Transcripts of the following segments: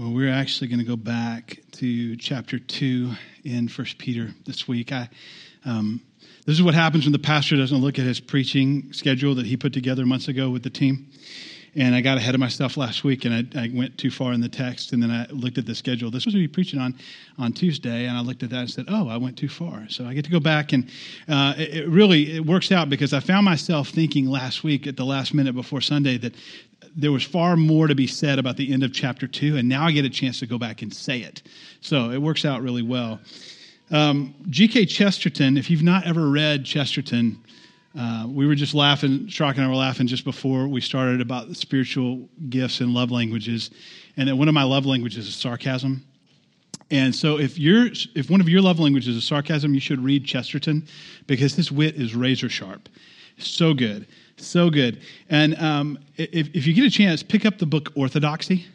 Well, we're actually going to go back to chapter 2 in First Peter this week. I, um, this is what happens when the pastor doesn't look at his preaching schedule that he put together months ago with the team. And I got ahead of myself last week and I, I went too far in the text. And then I looked at the schedule. This was to be preaching on on Tuesday. And I looked at that and said, oh, I went too far. So I get to go back. And uh, it, it really it works out because I found myself thinking last week at the last minute before Sunday that there was far more to be said about the end of chapter two, and now I get a chance to go back and say it. So it works out really well. Um, G.K. Chesterton, if you've not ever read Chesterton, uh, we were just laughing, Strock and I were laughing just before we started about the spiritual gifts and love languages. And that one of my love languages is sarcasm. And so if you're if one of your love languages is sarcasm, you should read Chesterton because his wit is razor sharp. So good. So good. And um, if, if you get a chance, pick up the book Orthodoxy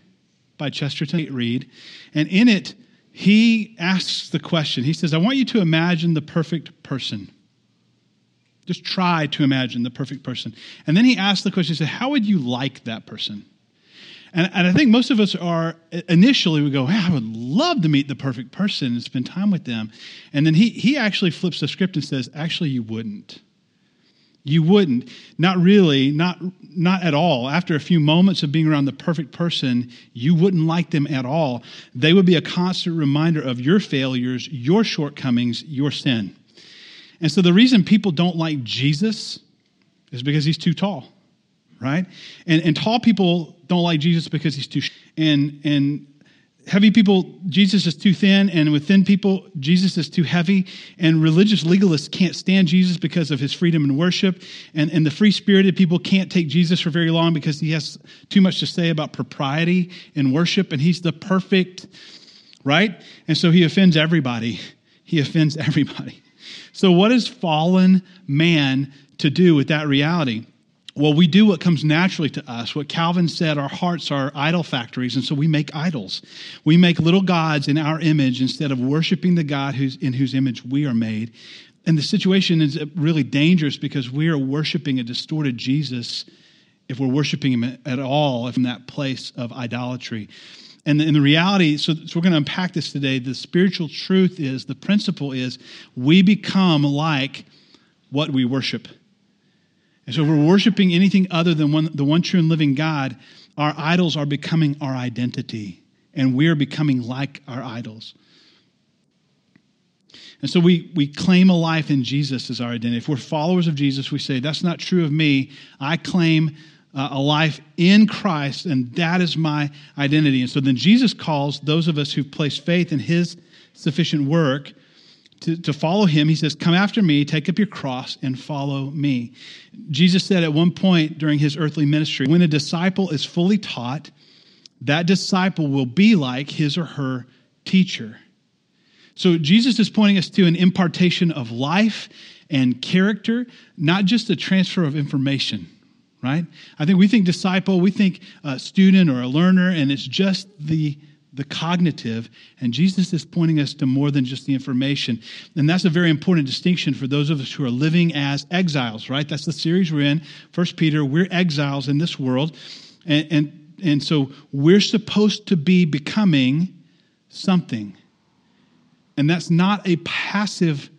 by Chesterton Read. And in it, he asks the question he says, I want you to imagine the perfect person. Just try to imagine the perfect person. And then he asks the question, he How would you like that person? And, and I think most of us are initially we go, hey, I would love to meet the perfect person and spend time with them. And then he, he actually flips the script and says, Actually, you wouldn't. You wouldn't. Not really, not, not at all. After a few moments of being around the perfect person, you wouldn't like them at all. They would be a constant reminder of your failures, your shortcomings, your sin. And so the reason people don't like Jesus is because he's too tall, right? And, and tall people don't like Jesus because he's too, and, and heavy people, Jesus is too thin, and with thin people, Jesus is too heavy. And religious legalists can't stand Jesus because of his freedom and worship. And, and the free spirited people can't take Jesus for very long because he has too much to say about propriety and worship, and he's the perfect, right? And so he offends everybody. He offends everybody. So, what is fallen man to do with that reality? Well, we do what comes naturally to us. What Calvin said, our hearts are idol factories, and so we make idols. We make little gods in our image instead of worshiping the God who's, in whose image we are made. And the situation is really dangerous because we are worshiping a distorted Jesus if we're worshiping him at all from that place of idolatry. And the, the reality, so, so we're going to unpack this today. The spiritual truth is, the principle is, we become like what we worship. And so if we're worshiping anything other than one, the one true and living God, our idols are becoming our identity, and we're becoming like our idols. And so we, we claim a life in Jesus as our identity. If we're followers of Jesus, we say, That's not true of me. I claim uh, a life in Christ, and that is my identity. And so then Jesus calls those of us who've placed faith in his sufficient work to, to follow him, he says, Come after me, take up your cross, and follow me. Jesus said at one point during his earthly ministry, when a disciple is fully taught, that disciple will be like his or her teacher. So Jesus is pointing us to an impartation of life and character, not just a transfer of information, right? I think we think disciple, we think a student or a learner, and it's just the the cognitive, and Jesus is pointing us to more than just the information. And that's a very important distinction for those of us who are living as exiles, right? That's the series we're in. First Peter, we're exiles in this world. And, and, and so we're supposed to be becoming something. And that's not a passive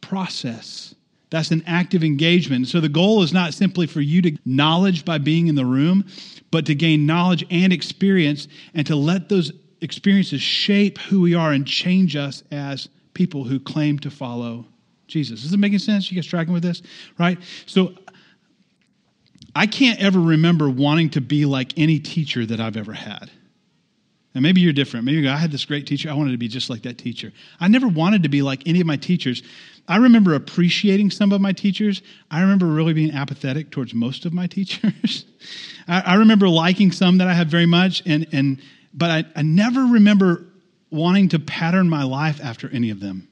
process. That's an active engagement. So the goal is not simply for you to knowledge by being in the room, but to gain knowledge and experience and to let those experiences shape who we are and change us as people who claim to follow Jesus. Is it making sense? You guys tracking with this? Right? So I can't ever remember wanting to be like any teacher that I've ever had. And maybe you're different. Maybe I had this great teacher. I wanted to be just like that teacher. I never wanted to be like any of my teachers. I remember appreciating some of my teachers. I remember really being apathetic towards most of my teachers. I, I, remember liking some that I had very much and, and but I, I never remember wanting to pattern my life after any of them.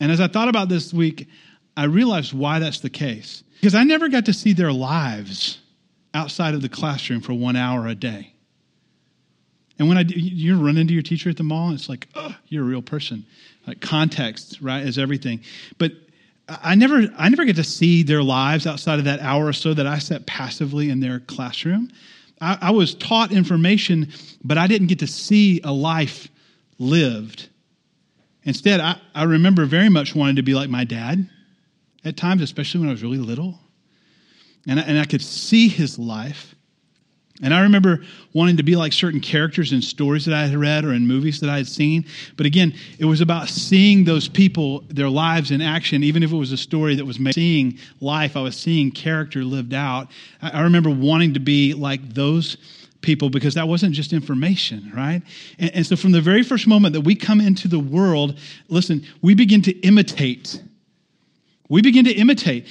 And as I thought about this week, I realized why that's the case. Because I never got to see their lives outside of the classroom for one hour a day. And when I you run into your teacher at the mall, it's like, oh, you're a real person. Like context, right, is everything. But I never I never get to see their lives outside of that hour or so that I sat passively in their classroom. I, I was taught information, but I didn't get to see a life lived. Instead, I, I remember very much wanting to be like my dad at times, especially when I was really little. And I, and I could see his life. And I remember wanting to be like certain characters in stories that I had read or in movies that I had seen. But again, it was about seeing those people, their lives in action, even if it was a story that was made. seeing life, I was seeing character lived out. I remember wanting to be like those people because that wasn't just information, right? And, and so from the very first moment that we come into the world, listen, we begin to imitate. We begin to imitate.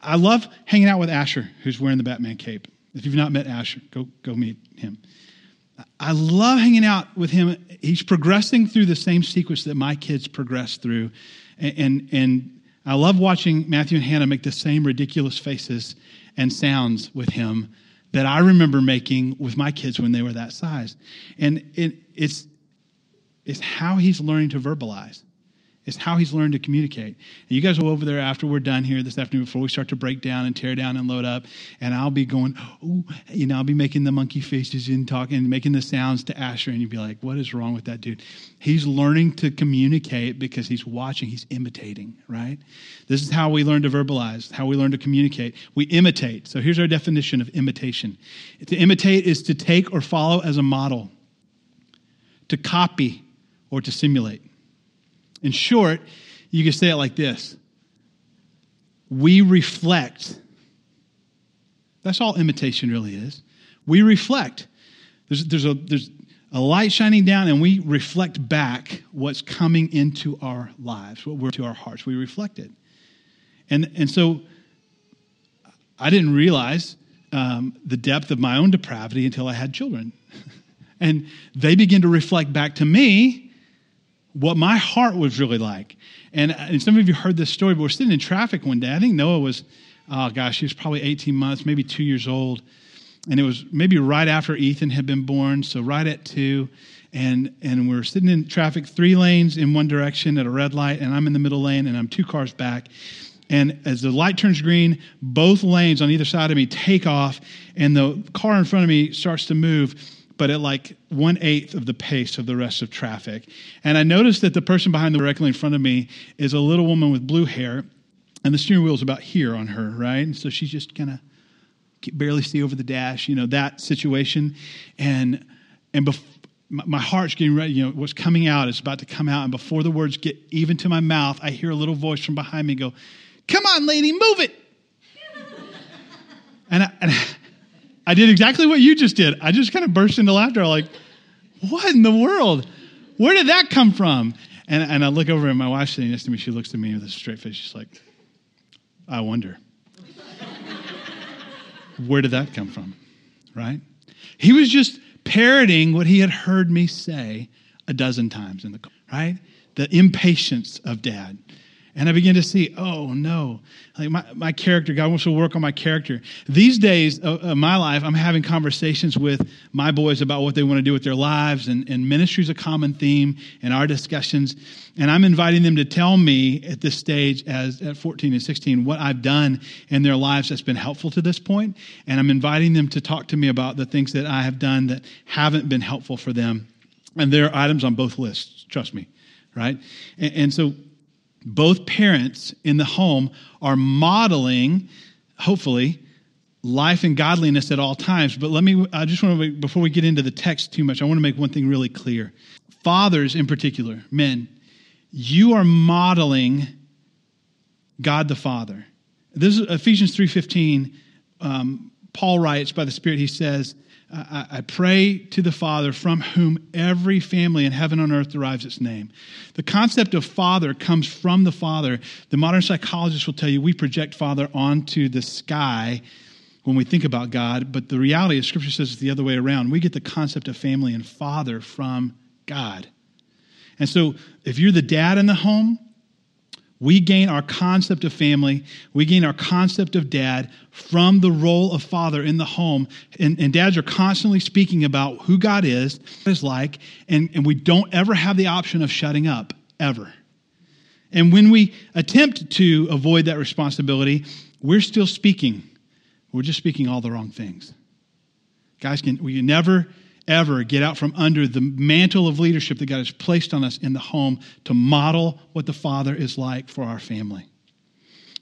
I love hanging out with Asher, who's wearing the Batman cape. If you've not met Asher, go, go meet him. I love hanging out with him. He's progressing through the same sequence that my kids progress through. And, and, and I love watching Matthew and Hannah make the same ridiculous faces and sounds with him that I remember making with my kids when they were that size. And it, it's, it's how he's learning to verbalize. It's how he's learned to communicate. And you guys will over there after we're done here this afternoon before we start to break down and tear down and load up. And I'll be going, you know, I'll be making the monkey faces and talking and making the sounds to Asher. And you'd be like, what is wrong with that dude? He's learning to communicate because he's watching, he's imitating, right? This is how we learn to verbalize, how we learn to communicate. We imitate. So here's our definition of imitation to imitate is to take or follow as a model, to copy or to simulate. In short, you can say it like this We reflect. That's all imitation really is. We reflect. There's, there's, a, there's a light shining down, and we reflect back what's coming into our lives, what we're to our hearts. We reflect it. And, and so I didn't realize um, the depth of my own depravity until I had children. and they begin to reflect back to me what my heart was really like. And, uh, and some of you heard this story, but we're sitting in traffic one day. I think Noah was, oh gosh, he was probably 18 months, maybe two years old. And it was maybe right after Ethan had been born, so right at two. And, and we're sitting in traffic, three lanes in one direction at a red light, and I'm in the middle lane, and I'm two cars back. And as the light turns green, both lanes on either side of me take off, and the car in front of me starts to move but at like one eighth of the pace of the rest of traffic. And I noticed that the person behind the directly in front of me is a little woman with blue hair, and the steering wheel is about here on her, right? And so she's just kind of barely see over the dash, you know, that situation. And and bef- my heart's getting ready, you know, what's coming out is about to come out. And before the words get even to my mouth, I hear a little voice from behind me go, Come on, lady, move it. and I, and I I did exactly what you just did. I just kind of burst into laughter, like, what in the world? Where did that come from? And, and I look over at my wife sitting next to me. She looks at me with a straight face. She's like, I wonder. Where did that come from? Right? He was just parroting what he had heard me say a dozen times in the right? The impatience of dad. And I begin to see, oh no, like my, my character, God wants to work on my character. These days of, my life, I'm having conversations with my boys about what they want to do with their lives, and, and ministry is a common theme in our discussions. And I'm inviting them to tell me at this stage, as at 14 and 16, what I've done in their lives that's been helpful to this point. And I'm inviting them to talk to me about the things that I have done that haven't been helpful for them. And there are items on both lists, trust me, right? and, and so both parents in the home are modeling, hopefully, life and godliness at all times. But let me, I just want to, before we get into the text too much, I want to make one thing really clear. Fathers in particular, men, you are modeling God the Father. This is Ephesians 3.15. Um, Paul writes by the Spirit, he says, I, pray to the Father from whom every family in heaven and earth derives its name. The concept of Father comes from the Father. The modern psychologist will tell you we project Father onto the sky when we think about God, but the reality is, Scripture says it's the other way around. We get the concept of family and Father from God. And so, if you're the dad in the home, we gain our concept of family, we gain our concept of dad from the role of father in the home. And, and dads are constantly speaking about who God is, is like, and, and we don't ever have the option of shutting up, ever. And when we attempt to avoid that responsibility, we're still speaking. We're just speaking all the wrong things. Guys, can we never ever get out from under the mantle of leadership that God has placed on us in the home to model what the Father is like for our family.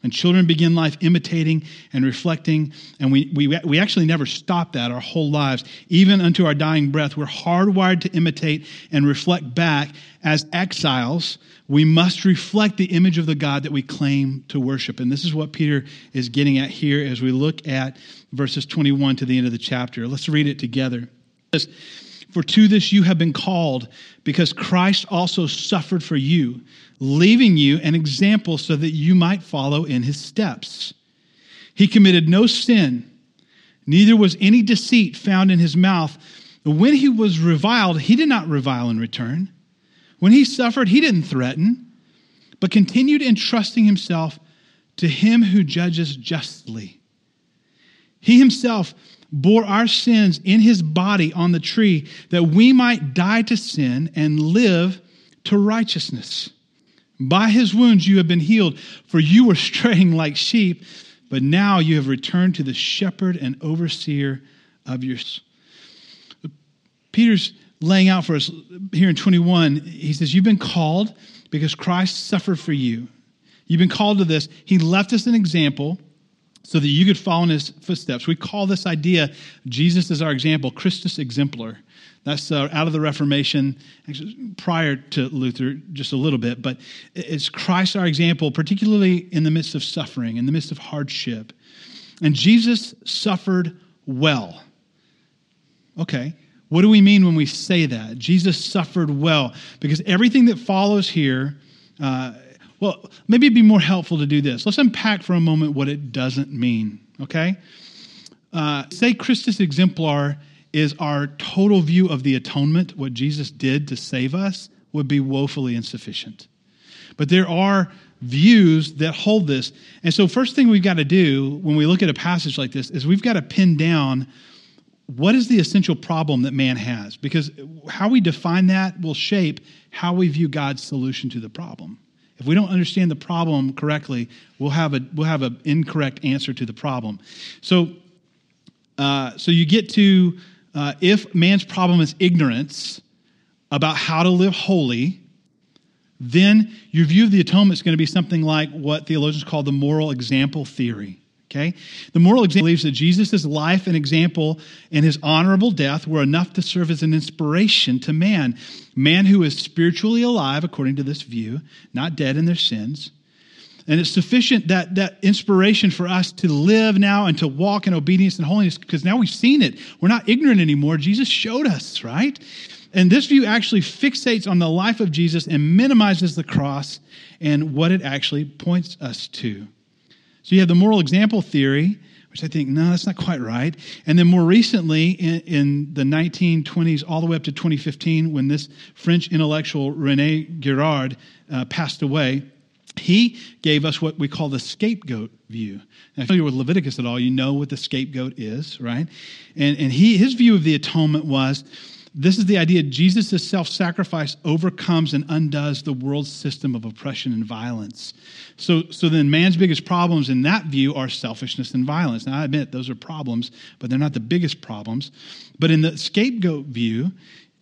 And children begin life imitating and reflecting, and we, we, we actually never stop that our whole lives. Even unto our dying breath, we're hardwired to imitate and reflect back. As exiles, we must reflect the image of the God that we claim to worship. And this is what Peter is getting at here as we look at verses 21 to the end of the chapter. Let's read it together. For to this you have been called, because Christ also suffered for you, leaving you an example so that you might follow in his steps. He committed no sin, neither was any deceit found in his mouth. When he was reviled, he did not revile in return. When he suffered, he didn't threaten, but continued entrusting himself to him who judges justly. He himself bore our sins in his body on the tree that we might die to sin and live to righteousness. By his wounds you have been healed, for you were straying like sheep, but now you have returned to the shepherd and overseer of your. Peter's laying out for us here in 21. He says, You've been called because Christ suffered for you. You've been called to this. He left us an example so that you could follow in his footsteps. We call this idea, Jesus is our example, Christus exemplar. That's uh, out of the Reformation, actually, prior to Luther, just a little bit, but it's Christ our example, particularly in the midst of suffering, in the midst of hardship. And Jesus suffered well. Okay, what do we mean when we say that? Jesus suffered well, because everything that follows here uh, well, maybe it'd be more helpful to do this. Let's unpack for a moment what it doesn't mean, okay? Uh, say Christus exemplar is our total view of the atonement, what Jesus did to save us, would be woefully insufficient. But there are views that hold this. And so, first thing we've got to do when we look at a passage like this is we've got to pin down what is the essential problem that man has? Because how we define that will shape how we view God's solution to the problem. If we don't understand the problem correctly, we'll have a we'll have an incorrect answer to the problem. So, uh, so you get to uh, if man's problem is ignorance about how to live holy, then your view of the atonement is going to be something like what theologians call the moral example theory. Okay? The moral example believes that Jesus' life and example and his honorable death were enough to serve as an inspiration to man. Man who is spiritually alive, according to this view, not dead in their sins. And it's sufficient that that inspiration for us to live now and to walk in obedience and holiness, because now we've seen it. We're not ignorant anymore. Jesus showed us, right? And this view actually fixates on the life of Jesus and minimizes the cross and what it actually points us to. So you have the moral example theory, which I think, no, that's not quite right. And then more recently, in, in, the 1920s, all the way up to 2015, when this French intellectual Rene Girard uh, passed away, he gave us what we call the scapegoat view. Now, if you're with Leviticus at all, you know what the scapegoat is, right? And, and he, his view of the atonement was this is the idea Jesus' self sacrifice overcomes and undoes the world's system of oppression and violence. So, so then, man's biggest problems in that view are selfishness and violence. Now, I admit those are problems, but they're not the biggest problems. But in the scapegoat view,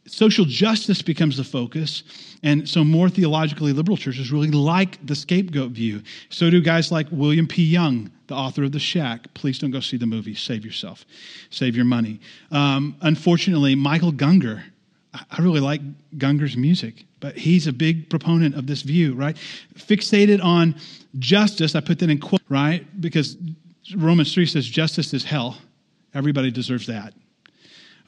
social justice becomes the focus. And so, more theologically liberal churches really like the scapegoat view. So do guys like William P. Young, the author of The Shack. Please don't go see the movie. Save yourself, save your money. Um, unfortunately, Michael Gungor, I really like Gungor's music, but he's a big proponent of this view, right? Fixated on justice, I put that in quote, right? Because Romans 3 says justice is hell. Everybody deserves that.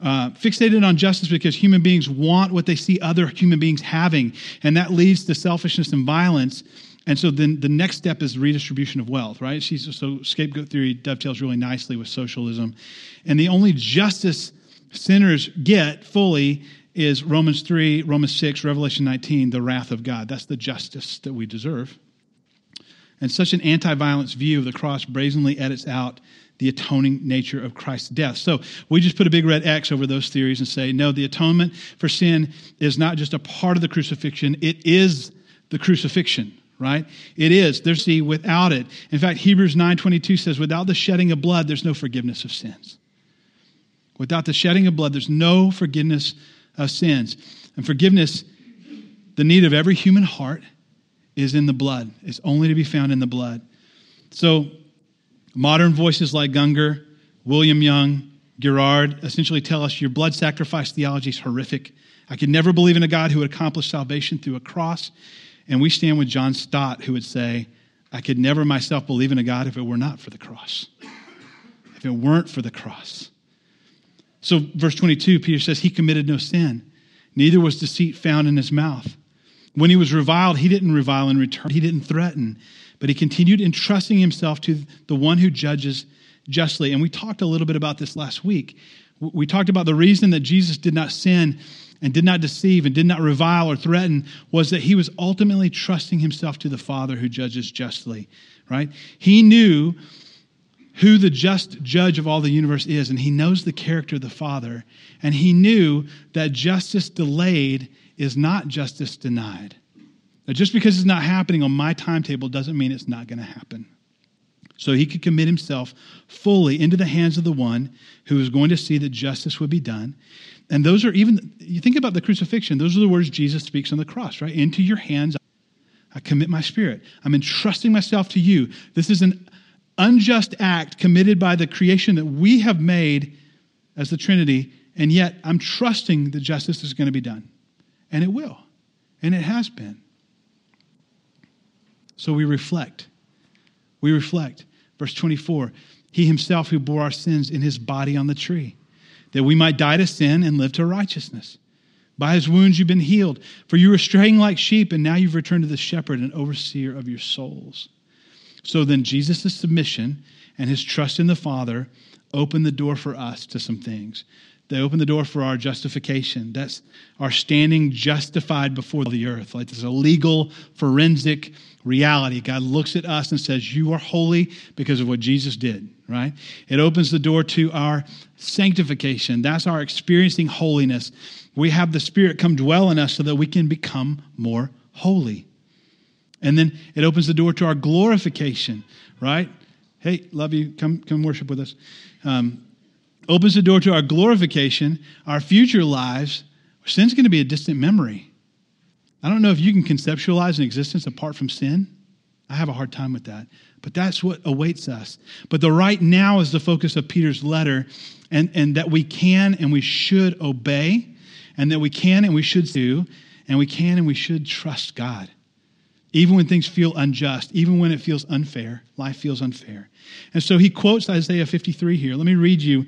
Uh, fixated on justice because human beings want what they see other human beings having, and that leads to selfishness and violence. And so then the next step is redistribution of wealth, right? She's, So scapegoat theory dovetails really nicely with socialism. And the only justice sinners get fully is Romans 3, Romans 6, Revelation 19, the wrath of God. That's the justice that we deserve. And such an anti violence view of the cross brazenly edits out the atoning nature of Christ's death. So we just put a big red X over those theories and say, no, the atonement for sin is not just a part of the crucifixion, it is the crucifixion right it is there's the without it in fact hebrews 9.22 says without the shedding of blood there's no forgiveness of sins Without the shedding of blood, there's no forgiveness of sins. And forgiveness, the need of every human heart, is in the blood. It's only to be found in the blood. So, modern voices like Gungor, William Young, Girard essentially tell us your blood sacrifice theology is horrific. I could never believe in a God who would accomplish salvation through a cross. And we stand with John Stott, who would say, I could never myself believe in a God if it were not for the cross, if it weren't for the cross. So, verse 22, Peter says, He committed no sin, neither was deceit found in his mouth. When he was reviled, he didn't revile in return, he didn't threaten, but he continued entrusting himself to the one who judges justly. And we talked a little bit about this last week. We talked about the reason that Jesus did not sin and did not deceive and did not revile or threaten was that he was ultimately trusting himself to the Father who judges justly, right? He knew who the just judge of all the universe is, and he knows the character of the Father, and he knew that justice delayed is not justice denied. Now, just because it's not happening on my timetable doesn't mean it's not going to happen. So he could commit himself fully into the hands of the one who was going to see that justice would be done. And those are even, you think about the crucifixion, those are the words Jesus speaks on the cross, right? Into your hands I commit my spirit. I'm entrusting myself to you. This is an unjust act committed by the creation that we have made as the Trinity, and yet I'm trusting that justice is going to be done. And it will. And it has been. So we reflect. We reflect. Verse 24 He himself who bore our sins in his body on the tree that we might die to sin and live to righteousness. By his wounds you've been healed, for you were straying like sheep, and now you've returned to the shepherd and overseer of your souls. So then, Jesus' submission and his trust in the Father open the door for us to some things. They open the door for our justification. That's our standing justified before the earth. Like this a legal, forensic reality. God looks at us and says, You are holy because of what Jesus did, right? It opens the door to our sanctification. That's our experiencing holiness. We have the Spirit come dwell in us so that we can become more holy. And then it opens the door to our glorification, right? Hey, love you. Come, come worship with us. Um, opens the door to our glorification, our future lives. Sin's going to be a distant memory. I don't know if you can conceptualize an existence apart from sin. I have a hard time with that. But that's what awaits us. But the right now is the focus of Peter's letter, and, and that we can and we should obey, and that we can and we should do, and we can and we should trust God. Even when things feel unjust, even when it feels unfair, life feels unfair. And so he quotes Isaiah 53 here. Let me read you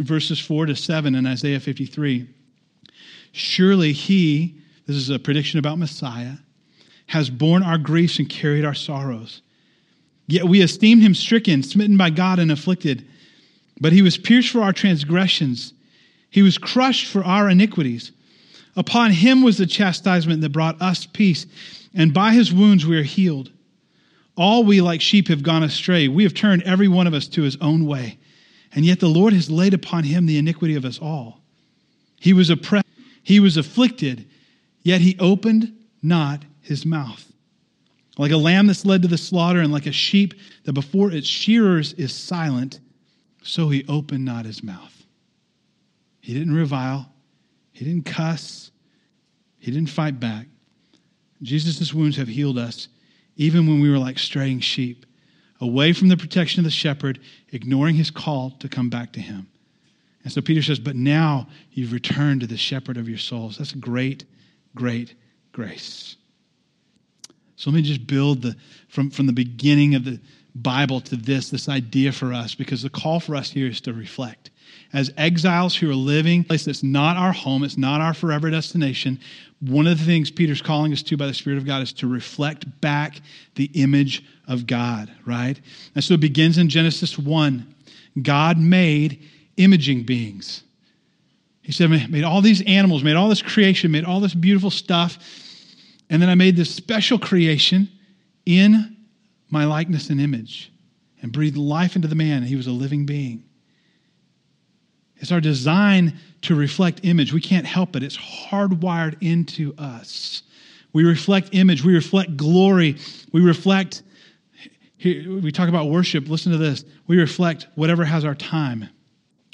verses 4 to 7 in Isaiah 53. Surely he this is a prediction about Messiah, has borne our griefs and carried our sorrows. Yet we esteemed him stricken, smitten by God, and afflicted. But he was pierced for our transgressions, he was crushed for our iniquities. Upon him was the chastisement that brought us peace, and by his wounds we are healed. All we like sheep have gone astray. We have turned every one of us to his own way. And yet the Lord has laid upon him the iniquity of us all. He was oppressed, he was afflicted, Yet he opened not his mouth. Like a lamb that's led to the slaughter, and like a sheep that before its shearers is silent, so he opened not his mouth. He didn't revile, he didn't cuss, he didn't fight back. Jesus' wounds have healed us, even when we were like straying sheep, away from the protection of the shepherd, ignoring his call to come back to him. And so Peter says, But now you've returned to the shepherd of your souls. That's great great grace. So let me just build the from, from the beginning of the Bible to this, this idea for us, because the call for us here is to reflect. As exiles who are living a place that's not our home, it's not our forever destination, one of the things Peter's calling us to by the Spirit of God is to reflect back the image of God, right? And so it begins in Genesis 1. God made imaging beings. He said, made all these animals, made all this creation, made all this beautiful stuff. And then I made this special creation in my likeness and image and breathed life into the man. He was a living being. It's our design to reflect image. We can't help it, it's hardwired into us. We reflect image, we reflect glory, we reflect. We talk about worship. Listen to this. We reflect whatever has our time,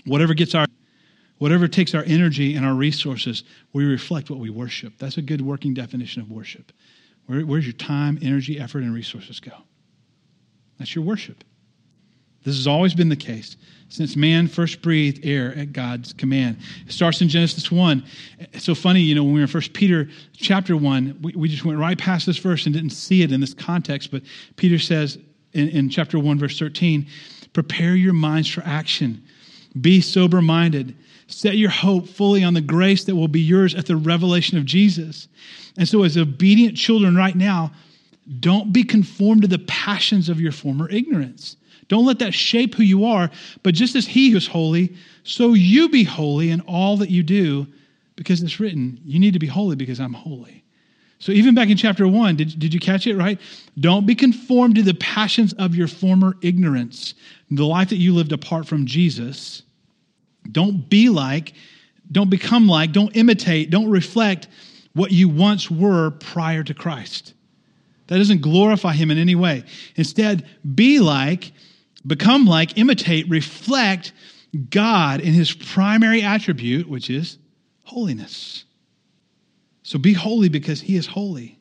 whatever gets our whatever takes our energy and our resources, we reflect what we worship. That's a good working definition of worship. Where, where's your time, energy, effort, and resources go? That's your worship. This has always been the case since man first breathed air at God's command. It starts in Genesis 1. It's so funny, you know, when we were in 1 Peter chapter 1, we, we just went right past this verse and didn't see it in this context. But Peter says in, in chapter 1, verse 13, prepare your minds for action. Be sober minded. Set your hope fully on the grace that will be yours at the revelation of Jesus. And so, as obedient children right now, don't be conformed to the passions of your former ignorance. Don't let that shape who you are, but just as He is holy, so you be holy in all that you do, because it's written, you need to be holy because I'm holy. So even back in chapter one, did, did you catch it right? Don't be conformed to the passions of your former ignorance, the life that you lived apart from Jesus. Don't be like, don't become like, don't imitate, don't reflect what you once were prior to Christ. That doesn't glorify him in any way. Instead, be like, become like, imitate, reflect God in his primary attribute, which is holiness. So be holy because he is holy.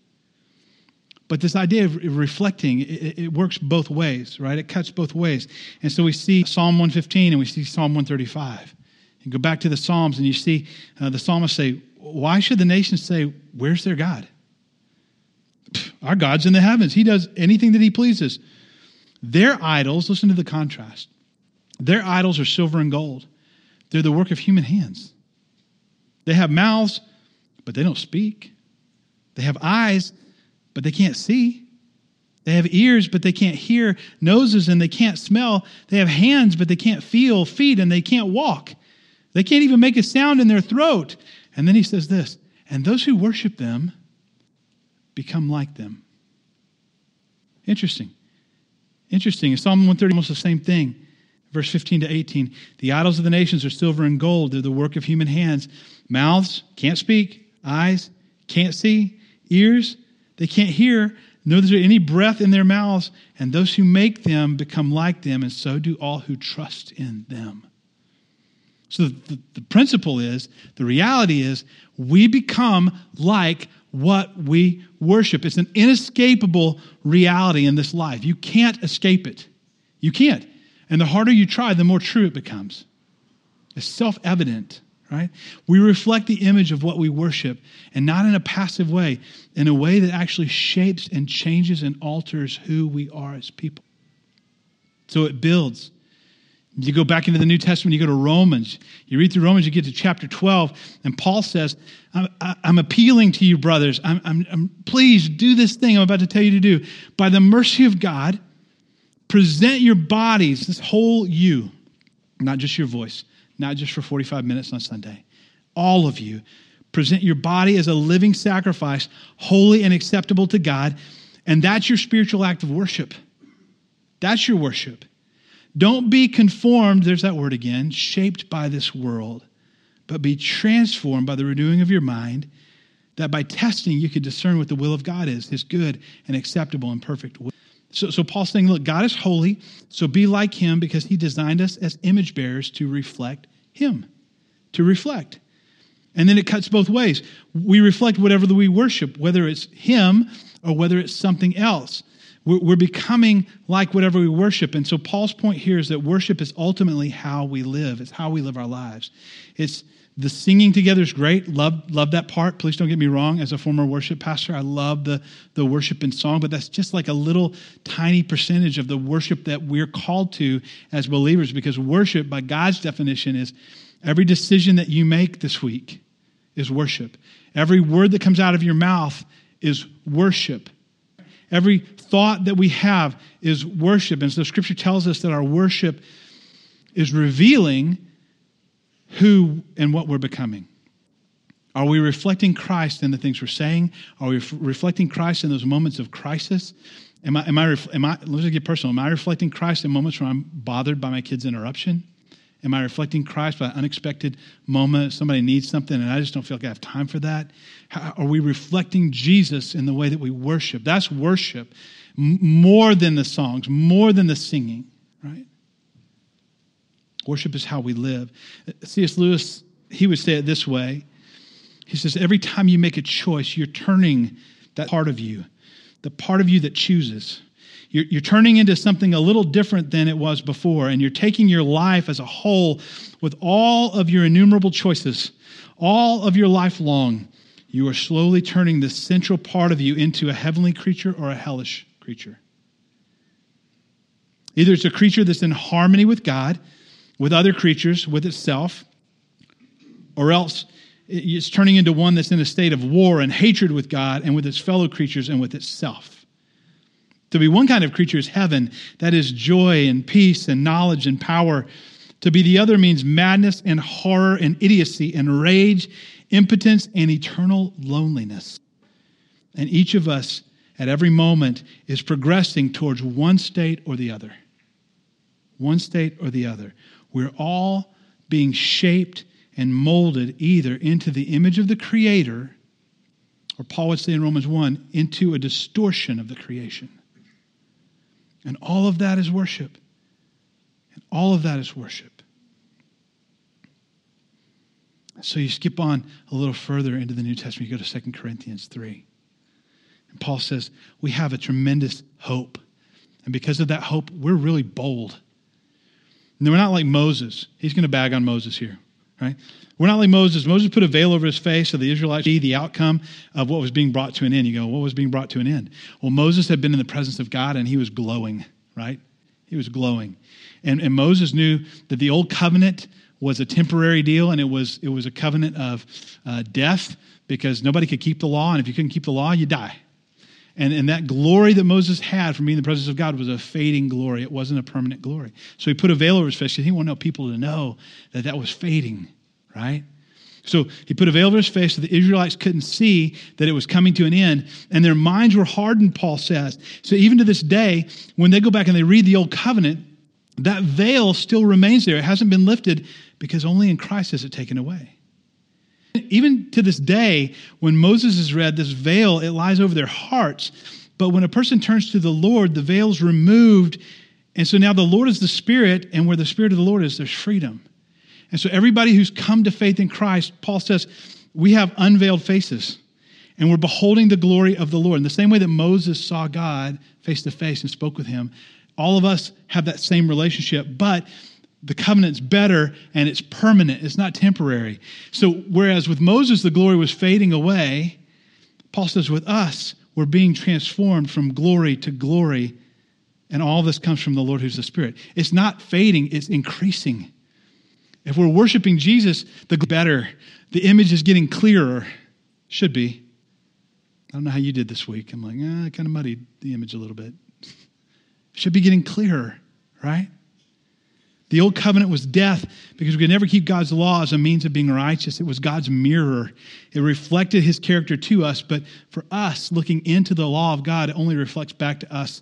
But this idea of reflecting, it, works both ways, right? It cuts both ways. And so we see Psalm 115 and we see Psalm 135. You go back to the Psalms and you see uh, the psalmist say, Why should the nations say, Where's their God? Our God's in the heavens. He does anything that he pleases. Their idols, listen to the contrast. Their idols are silver and gold. They're the work of human hands. They have mouths, but they don't speak. They have eyes, but they can't see. They have ears, but they can't hear, noses, and they can't smell. They have hands, but they can't feel, feet, and they can't walk. They can't even make a sound in their throat. And then he says this and those who worship them become like them. Interesting. Interesting. In Psalm 130, almost the same thing. Verse 15 to 18. The idols of the nations are silver and gold. They're the work of human hands. Mouths can't speak. Eyes can't see. Ears, they can't hear. Nor is there any breath in their mouths. And those who make them become like them, and so do all who trust in them. So the, the, principle is, the reality is, we become like what we worship. It's an inescapable reality in this life. You can't escape it. You can't. And the harder you try, the more true it becomes. It's self evident, right? We reflect the image of what we worship, and not in a passive way, in a way that actually shapes and changes and alters who we are as people. So it builds. You go back into the New Testament, you go to Romans. You read through Romans, you get to chapter 12, and Paul says, I'm, I'm appealing to you, brothers. I'm, I'm, I'm, please do this thing I'm about to tell you to do. By the mercy of God, present your bodies, this whole you, not just your voice, not just for 45 minutes on Sunday, all of you. Present your body as a living sacrifice, holy and acceptable to God, and that's your spiritual act of worship. That's your worship. Don't be conformed, there's that word again, shaped by this world, but be transformed by the renewing of your mind, that by testing you could discern what the will of God is, his good and acceptable and perfect will. So, so Paul's saying, look, God is holy, so be like him because he designed us as image bearers to reflect him, to reflect. And then it cuts both ways. We reflect whatever we worship, whether it's him or whether it's something else. We're becoming like whatever we worship. And so Paul's point here is that worship is ultimately how we live. It's how we live our lives. It's the singing together is great. Love, love that part. Please don't get me wrong. As a former worship pastor, I love the, the worship and song, but that's just like a little tiny percentage of the worship that we're called to as believers because worship, by God's definition, is every decision that you make this week is worship. Every word that comes out of your mouth is worship. Every thought that we have is worship. And so scripture tells us that our worship is revealing who and what we're becoming. Are we reflecting Christ in the things we're saying? Are we reflecting Christ in those moments of crisis? Am I, am I, am I, let's get personal. Am I reflecting Christ in moments where I'm bothered by my kid's interruption? Am I reflecting Christ by an unexpected moment? Somebody needs something and I just don't feel like I have time for that? How, are we reflecting Jesus in the way that we worship? That's worship more than the songs, more than the singing, right? Worship is how we live. C.S. Lewis, he would say it this way He says, Every time you make a choice, you're turning that part of you, the part of you that chooses. You're, you're turning into something a little different than it was before, and you're taking your life as a whole with all of your innumerable choices, all of your life long. You are slowly turning the central part of you into a heavenly creature or a hellish creature. Either it's a creature that's in harmony with God, with other creatures, with itself, or else it's turning into one that's in a state of war and hatred with God and with its fellow creatures and with itself. To be one kind of creature is heaven, that is joy and peace and knowledge and power. To be the other means madness and horror and idiocy and rage, impotence and eternal loneliness. And each of us at every moment is progressing towards one state or the other one state or the other. We're all being shaped and molded either into the image of the Creator, or Paul would say in Romans 1, into a distortion of the creation. And all of that is worship. And all of that is worship. So you skip on a little further into the New Testament, you go to 2 Corinthians 3. And Paul says, We have a tremendous hope. And because of that hope, we're really bold. And we're not like Moses. He's going to bag on Moses here, right? We're not like Moses. Moses put a veil over his face so the Israelites see the outcome of what was being brought to an end. You go, what was being brought to an end? Well, Moses had been in the presence of God and he was glowing, right? He was glowing. And, and Moses knew that the old covenant was a temporary deal and it was, it was a covenant of uh, death because nobody could keep the law. And if you couldn't keep the law, you die. And, and that glory that Moses had from being in the presence of God was a fading glory. It wasn't a permanent glory. So he put a veil over his face because he wanted people to know that that was fading, right? So he put a veil over his face so the Israelites couldn't see that it was coming to an end. And their minds were hardened, Paul says. So even to this day, when they go back and they read the old covenant, that veil still remains there. It hasn't been lifted because only in Christ is it taken away. Even to this day, when Moses is read, this veil, it lies over their hearts. But when a person turns to the Lord, the veil is removed. And so now the Lord is the Spirit, and where the Spirit of the Lord is, there's freedom. And so everybody who's come to faith in Christ, Paul says, we have unveiled faces, and we're beholding the glory of the Lord. In the same way that Moses saw God face to face and spoke with him, all of us have that same relationship, but the covenant's better and it's permanent, it's not temporary. So, whereas with Moses the glory was fading away, Paul says with us, we're being transformed from glory to glory, and all this comes from the Lord who's the Spirit. It's not fading, it's increasing. If we're worshiping Jesus, the better. The image is getting clearer. Should be. I don't know how you did this week. I'm like, eh, I kind of muddied the image a little bit. Should be getting clearer, right? The old covenant was death because we could never keep God's law as a means of being righteous. It was God's mirror. It reflected his character to us, but for us, looking into the law of God, it only reflects back to us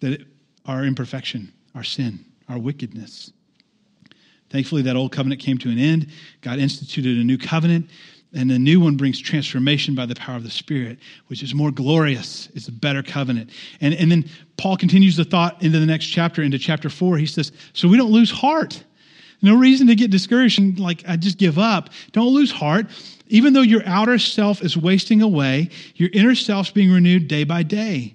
that it, our imperfection, our sin, our wickedness. Thankfully, that old covenant came to an end. God instituted a new covenant. And the new one brings transformation by the power of the Spirit, which is more glorious. It's a better covenant. And, and then Paul continues the thought into the next chapter, into chapter four. He says, So we don't lose heart. No reason to get discouraged and like, I just give up. Don't lose heart. Even though your outer self is wasting away, your inner self's being renewed day by day.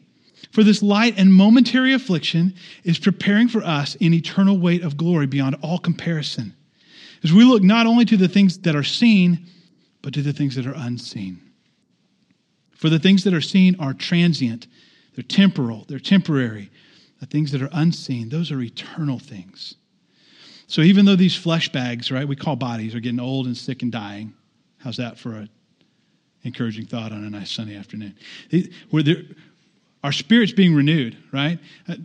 For this light and momentary affliction is preparing for us an eternal weight of glory beyond all comparison. As we look not only to the things that are seen, but to the things that are unseen. For the things that are seen are transient, they're temporal, they're temporary. The things that are unseen, those are eternal things. So even though these flesh bags, right, we call bodies, are getting old and sick and dying, how's that for an encouraging thought on a nice sunny afternoon? Where our spirit's being renewed, right? Uh,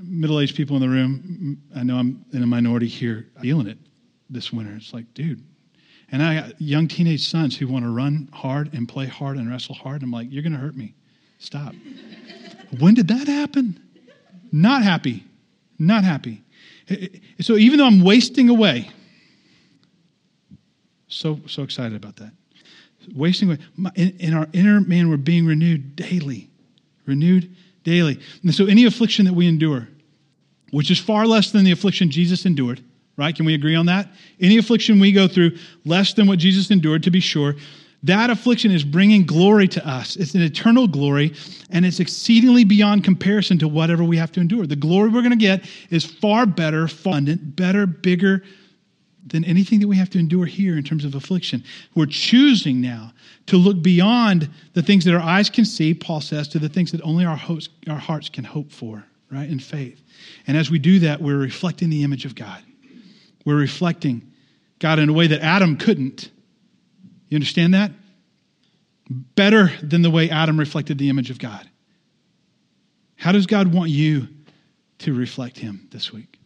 Middle aged people in the room, I know I'm in a minority here, feeling it this winter. It's like, dude, and I got young teenage sons who want to run hard and play hard and wrestle hard. I'm like, you're going to hurt me. Stop. when did that happen? Not happy. Not happy. So even though I'm wasting away, so so excited about that. Wasting away. In, in our inner man, we're being renewed daily. Renewed daily. And so any affliction that we endure, which is far less than the affliction Jesus endured, right? Can we agree on that? Any affliction we go through, less than what Jesus endured, to be sure, that affliction is bringing glory to us. It's an eternal glory, and it's exceedingly beyond comparison to whatever we have to endure. The glory we're going to get is far better, far abundant, better, bigger than anything that we have to endure here in terms of affliction. We're choosing now to look beyond the things that our eyes can see, Paul says, to the things that only our, hopes, our hearts can hope for, right, in faith. And as we do that, we're reflecting the image of God. We're reflecting God in a way that Adam couldn't. You understand that? Better than the way Adam reflected the image of God. How does God want you to reflect him this week?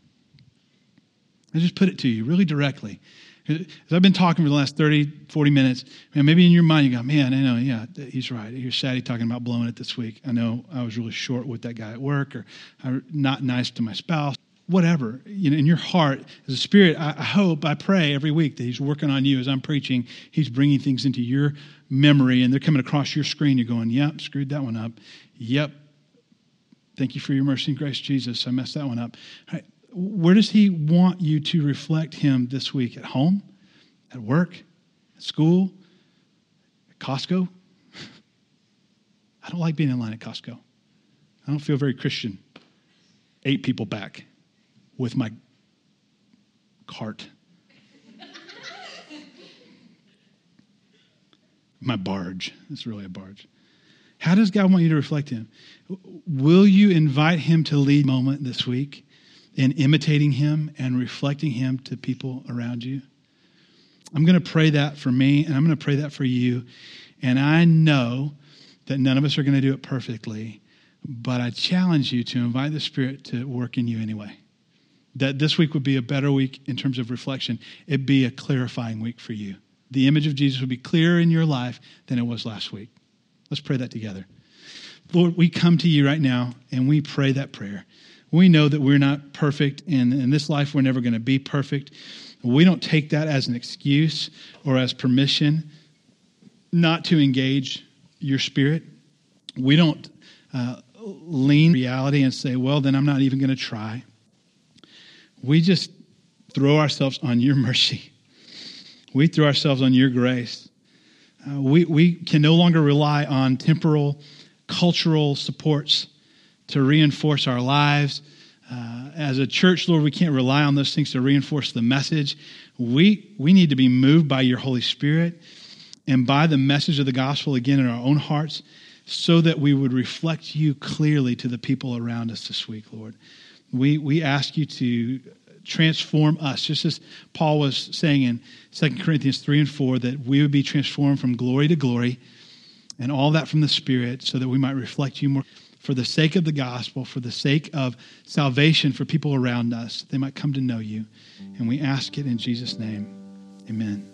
I just put it to you really directly. As I've been talking for the last 30, 40 minutes, man, maybe in your mind you go, man, I know, yeah, he's right. You're Sadie talking about blowing it this week. I know I was really short with that guy at work or I'm not nice to my spouse whatever, you know, in your heart, as a spirit, I, I, hope, I pray every week that He's working on you as I'm preaching. He's bringing things into your memory and they're coming across your screen. You're going, yep, screwed that one up. Yep. Thank you for your mercy and grace, Jesus. I messed that one up. Right. Where does He want you to reflect Him this week? At home? At work? At school? At Costco? I don't like being in line at Costco. I don't feel very Christian. Eight people back with my cart. my barge. It's really a barge. How does God want you to reflect Him? Will you invite Him to lead moment this week in imitating Him and reflecting Him to people around you? I'm going to pray that for me, and I'm going to pray that for you. And I know that none of us are going to do it perfectly, but I challenge you to invite the Spirit to work in you anyway that this week would be a better week in terms of reflection. It'd be a clarifying week for you. The image of Jesus would be clearer in your life than it was last week. Let's pray that together. Lord, we come to you right now and we pray that prayer. We know that we're not perfect, and in this life, we're never going to be perfect. We don't take that as an excuse or as permission not to engage your spirit. We don't uh, lean reality and say, well, then I'm not even going to try we just throw ourselves on your mercy. We throw ourselves on your grace. Uh, we, we can no longer rely on temporal, cultural supports to reinforce our lives. Uh, as a church, Lord, we can't rely on those things to reinforce the message. We, we need to be moved by your Holy Spirit and by the message of the gospel again in our own hearts so that we would reflect you clearly to the people around us this week, Lord. We, we ask you to transform us, just as Paul was saying in 2 Corinthians 3 and 4, that we would be transformed from glory to glory and all that from the Spirit so that we might reflect you more for the sake of the gospel, for the sake of salvation for people around us, they might come to know you. And we ask it in Jesus' name. Amen.